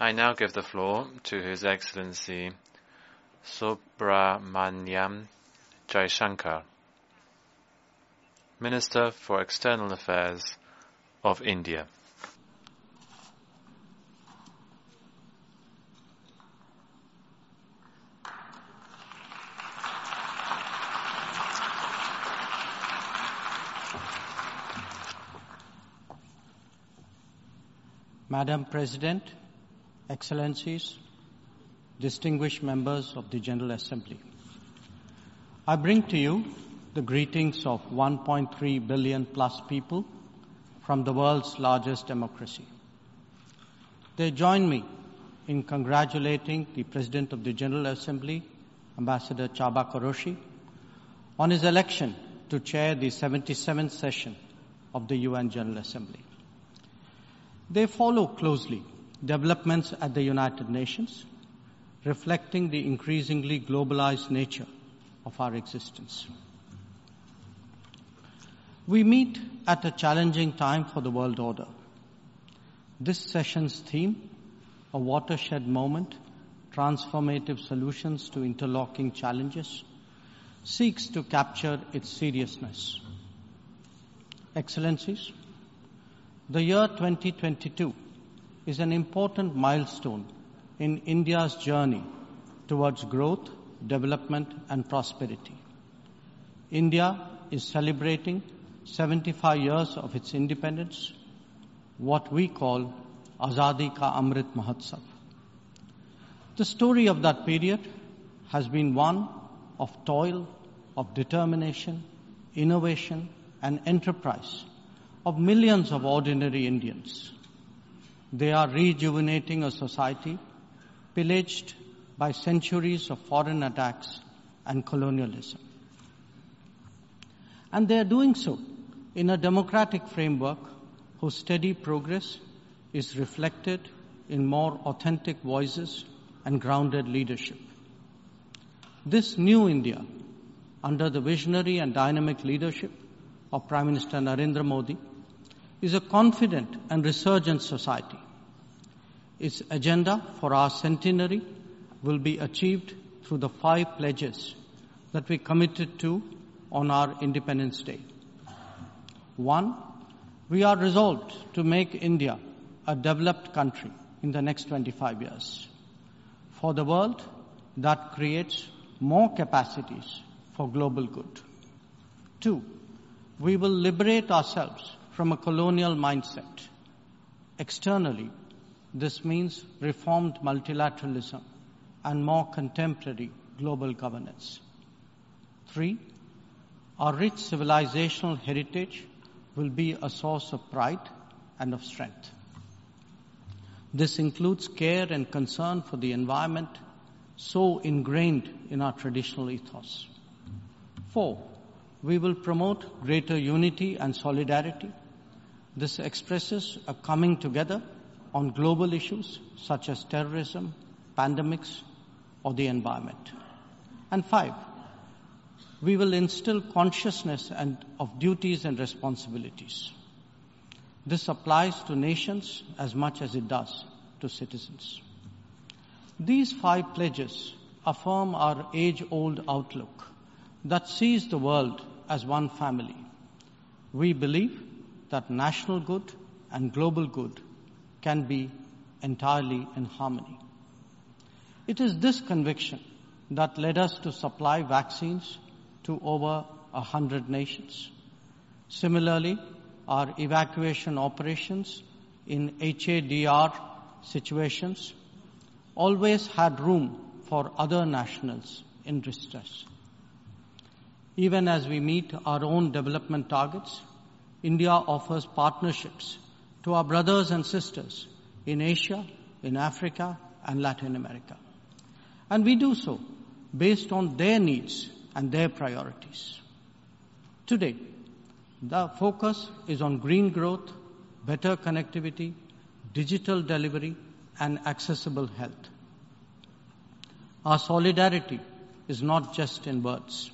I now give the floor to His Excellency Subrahmanyam Jaishankar, Minister for External Affairs of India. Madam President, Excellencies, distinguished members of the General Assembly. I bring to you the greetings of 1.3 billion plus people from the world's largest democracy. They join me in congratulating the President of the General Assembly, Ambassador Csaba Kőrösi, on his election to chair the 77th session of the UN General Assembly. They follow closely developments at the United Nations, reflecting the increasingly globalized nature of our existence. We meet at a challenging time for the world order. This session's theme, a watershed moment, transformative solutions to interlocking challenges, seeks to capture its seriousness. Excellencies, the year 2022 is an important milestone in India's journey towards growth, development and prosperity. India is celebrating 75 years of its independence, what we call Azadi Ka Amrit Mahotsav. The story of that period has been one of toil, of determination, innovation and enterprise of millions of ordinary Indians. They are rejuvenating a society pillaged by centuries of foreign attacks and colonialism. And they are doing so in a democratic framework whose steady progress is reflected in more authentic voices and grounded leadership. This new India, under the visionary and dynamic leadership of Prime Minister Narendra Modi, is a confident and resurgent society. Its agenda for our centenary will be achieved through the five pledges that we committed to on our Independence Day. One, we are resolved to make India a developed country in the next 25 years. For the world, that creates more capacities for global good. Two, we will liberate ourselves from a colonial mindset. Externally, this means reformed multilateralism and more contemporary global governance. Three, our rich civilizational heritage will be a source of pride and of strength. This includes care and concern for the environment so ingrained in our traditional ethos. Four, we will promote greater unity and solidarity. This expresses a coming together on global issues such as terrorism, pandemics, or the environment. And five, we will instill consciousness and of duties and responsibilities. This applies to nations as much as it does to citizens. These five pledges affirm our age-old outlook that sees the world as one family. We believe that national good and global good can be entirely in harmony. It is this conviction that led us to supply vaccines to over a hundred nations. Similarly, our evacuation operations in HADR situations always had room for other nationals in distress. Even as we meet our own development targets, India offers partnerships to our brothers and sisters in Asia, in Africa, and Latin America. And we do so based on their needs and their priorities. Today, the focus is on green growth, better connectivity, digital delivery, and accessible health. Our solidarity is not just in words.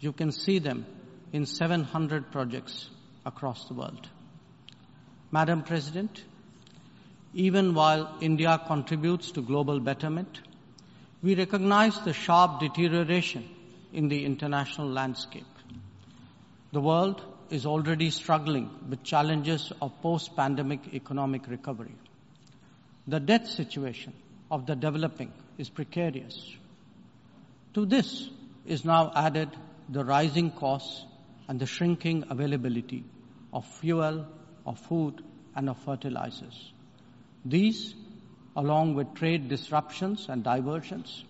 You can see them in 700 projects across the world. Madam President, even while India contributes to global betterment, we recognize the sharp deterioration in the international landscape. The world is already struggling with challenges of post-pandemic economic recovery. The debt situation of the developing is precarious. To this is now added the rising costs and the shrinking availability of fuel, of food, and of fertilizers. These, along with trade disruptions and diversions,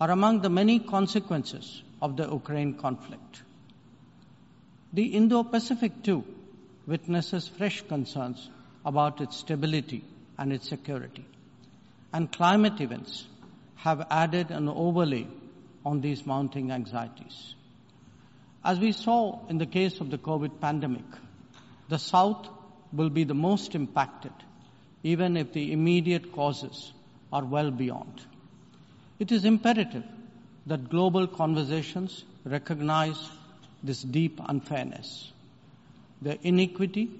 are among the many consequences of the Ukraine conflict. The Indo-Pacific too witnesses fresh concerns about its stability and its security. And climate events have added an overlay on these mounting anxieties. As we saw in the case of the COVID pandemic, the South will be the most impacted, even if the immediate causes are well beyond. It is imperative that global conversations recognize this deep unfairness. The inequity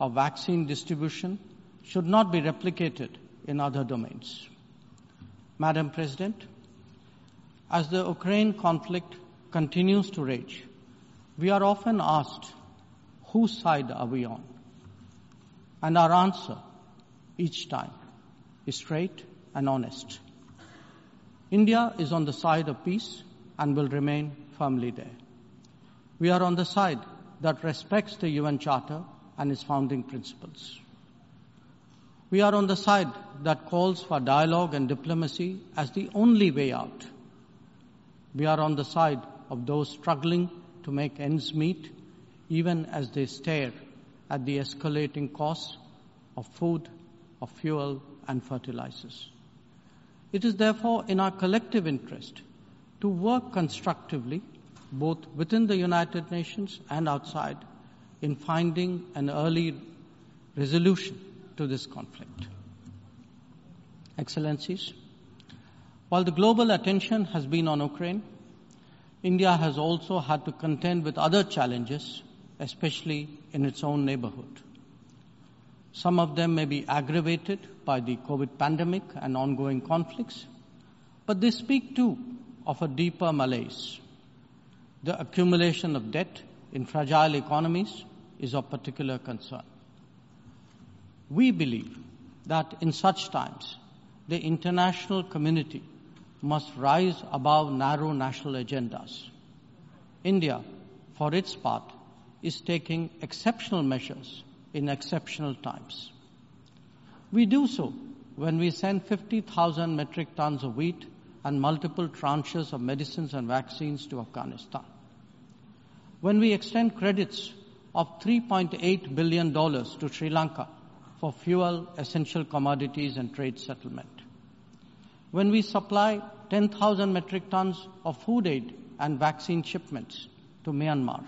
of vaccine distribution should not be replicated in other domains. Madam President, as the Ukraine conflict continues to rage, we are often asked, whose side are we on? And our answer each time is straight and honest. India is on the side of peace and will remain firmly there. We are on the side that respects the UN Charter and its founding principles. We are on the side that calls for dialogue and diplomacy as the only way out. We are on the side of those struggling to make ends meet, even as they stare at the escalating costs of food, of fuel, and fertilizers. It is therefore in our collective interest to work constructively, both within the United Nations and outside, in finding an early resolution to this conflict. Excellencies, while the global attention has been on Ukraine, India has also had to contend with other challenges, especially in its own neighborhood. Some of them may be aggravated by the COVID pandemic and ongoing conflicts, but they speak too of a deeper malaise. The accumulation of debt in fragile economies is of particular concern. We believe that in such times, the international community must rise above narrow national agendas. India, for its part, is taking exceptional measures in exceptional times. We do so when we send 50,000 metric tons of wheat and multiple tranches of medicines and vaccines to Afghanistan. When we extend credits of $3.8 billion to Sri Lanka for fuel, essential commodities and trade settlement when we supply 10,000 metric tons of food aid and vaccine shipments to Myanmar,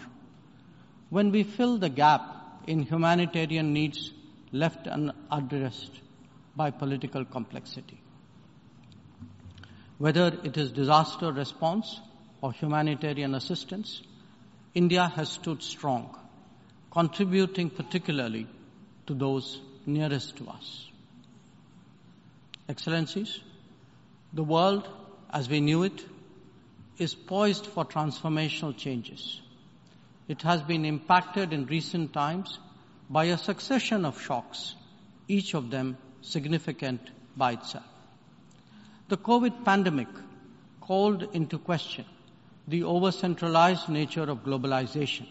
when we fill the gap in humanitarian needs left unaddressed by political complexity. Whether it is disaster response or humanitarian assistance, India has stood strong, contributing particularly to those nearest to us. Excellencies, the world, as we knew it, is poised for transformational changes. It has been impacted in recent times by a succession of shocks, each of them significant by itself. The COVID pandemic called into question the over-centralized nature of globalization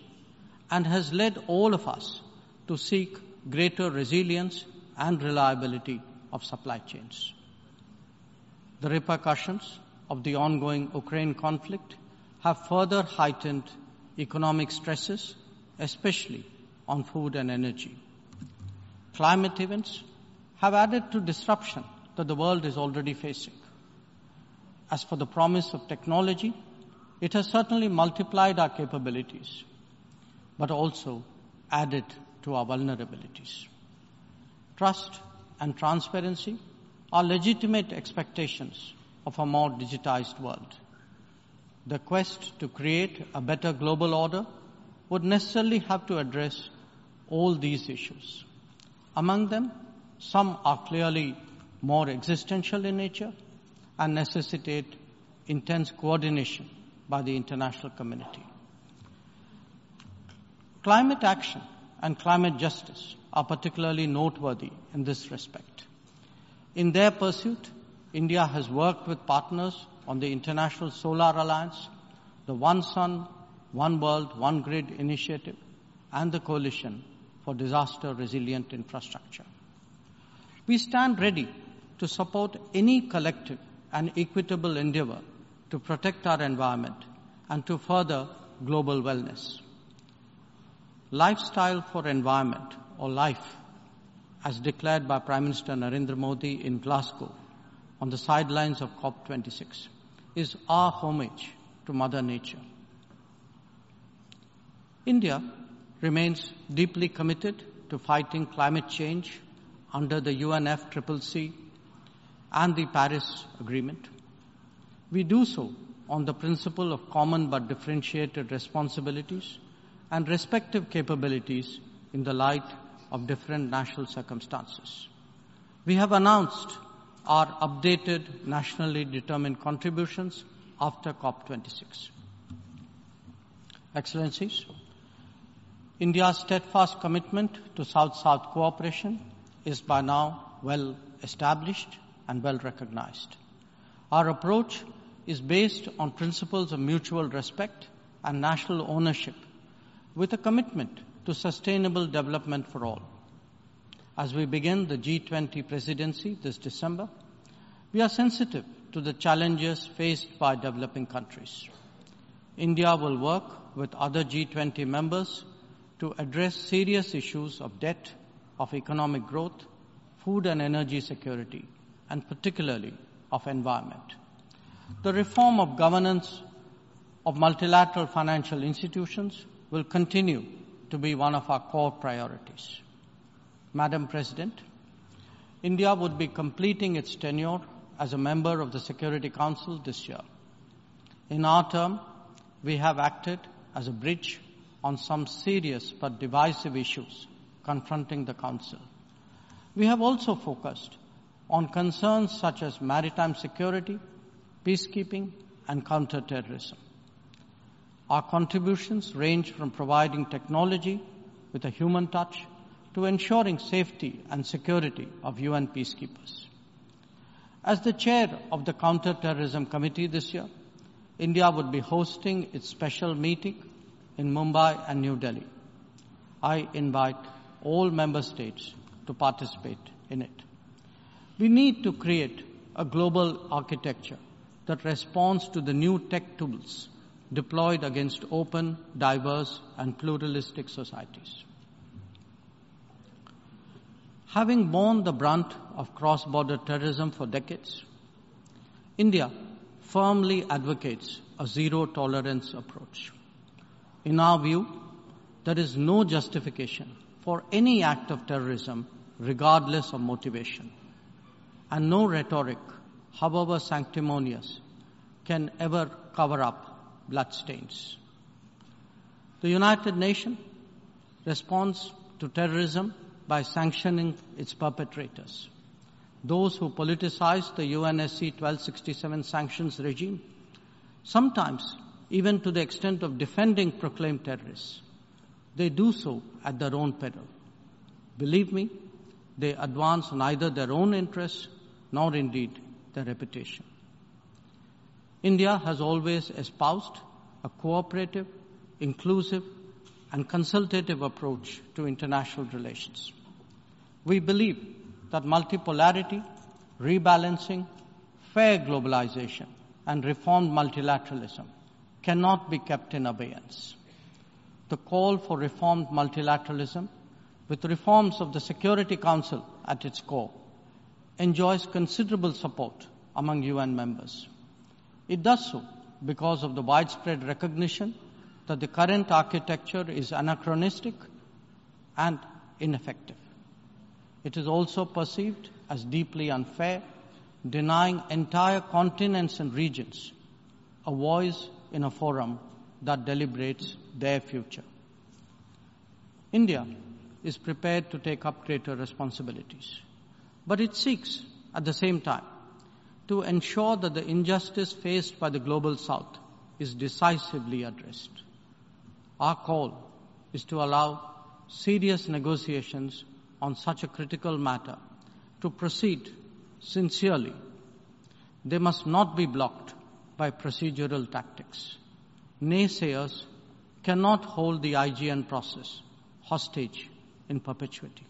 and has led all of us to seek greater resilience and reliability of supply chains. The repercussions of the ongoing Ukraine conflict have further heightened economic stresses, especially on food and energy. Climate events have added to disruption that the world is already facing. As for the promise of technology, it has certainly multiplied our capabilities, but also added to our vulnerabilities. Trust and transparency are legitimate expectations of a more digitized world. The quest to create a better global order would necessarily have to address all these issues. Among them, Some are clearly more existential in nature and necessitate intense coordination by the international community. Climate action and climate justice are particularly noteworthy in this respect. In their pursuit, India has worked with partners on the International Solar Alliance, the One Sun, One World, One Grid initiative, and the Coalition for Disaster Resilient Infrastructure. We stand ready to support any collective and equitable endeavor to protect our environment and to further global wellness. Lifestyle for environment or life as declared by Prime Minister Narendra Modi in Glasgow on the sidelines of COP26 is our homage to Mother Nature. India remains deeply committed to fighting climate change under the UNFCCC and the Paris Agreement. We do so on the principle of common but differentiated responsibilities and respective capabilities in the light of different national circumstances. We have announced our updated nationally determined contributions after COP26. Excellencies, India's steadfast commitment to South-South cooperation is by now well established and well recognized. Our approach is based on principles of mutual respect and national ownership with a commitment to sustainable development for all. As we begin the G20 presidency this December, we are sensitive to the challenges faced by developing countries. India will work with other G20 members to address serious issues of debt, of economic growth, food and energy security, and particularly of environment. The reform of governance of multilateral financial institutions will continue to be one of our core priorities. Madam President, India would be completing its tenure as a member of the Security Council this year. In our term, we have acted as a bridge on some serious but divisive issues confronting the Council. We have also focused on concerns such as maritime security, peacekeeping, and counterterrorism. Our contributions range from providing technology with a human touch to ensuring safety and security of UN peacekeepers. As the chair of the Counterterrorism Committee this year, India would be hosting its special meeting in Mumbai and New Delhi. I invite all member states to participate in it. We need to create a global architecture that responds to the new tech tools deployed against open, diverse, and pluralistic societies. Having borne the brunt of cross-border terrorism for decades, India firmly advocates a zero tolerance approach. In our view, there is no justification for any act of terrorism regardless of motivation. And no rhetoric, however sanctimonious, can ever cover up bloodstains. The United Nations responds to terrorism by sanctioning its perpetrators. Those who politicize the UNSC 1267 sanctions regime, sometimes even to the extent of defending proclaimed terrorists, they do so at their own peril. Believe me, they advance neither their own interests nor indeed their reputation. India has always espoused a cooperative, inclusive, and consultative approach to international relations. We believe that multipolarity, rebalancing, fair globalization, and reformed multilateralism cannot be kept in abeyance. The call for reformed multilateralism, with reforms of the Security Council at its core, enjoys considerable support among UN members. It does so because of the widespread recognition that the current architecture is anachronistic and ineffective. It is also perceived as deeply unfair, denying entire continents and regions a voice in a forum that deliberates their future. India is prepared to take up greater responsibilities. but it seeks, at the same time, to ensure that the injustice faced by the global south is decisively addressed. Our call is to allow serious negotiations on such a critical matter to proceed sincerely. They must not be blocked by procedural tactics. Naysayers cannot hold the IGN process hostage in perpetuity.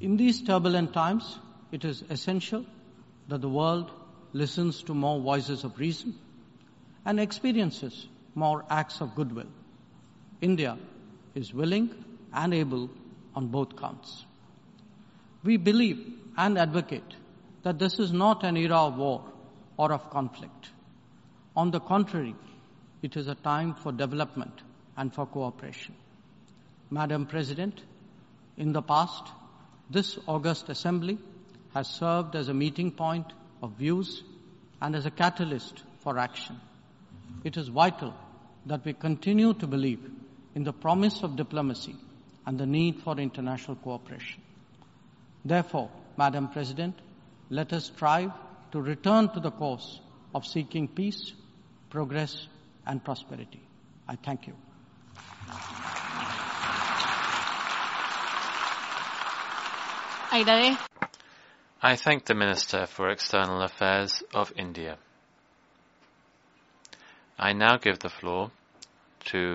In these turbulent times, it is essential that the world listens to more voices of reason and experiences more acts of goodwill. India is willing and able on both counts. We believe and advocate that this is not an era of war or of conflict. On the contrary, it is a time for development and for cooperation. Madam President, in the past, this August Assembly has served as a meeting point of views and as a catalyst for action. It is vital that we continue to believe in the promise of diplomacy and the need for international cooperation. Therefore, Madam President, let us strive to return to the course of seeking peace, progress, and prosperity. I thank you. Aida I thank the Minister for External Affairs of India. I now give the floor to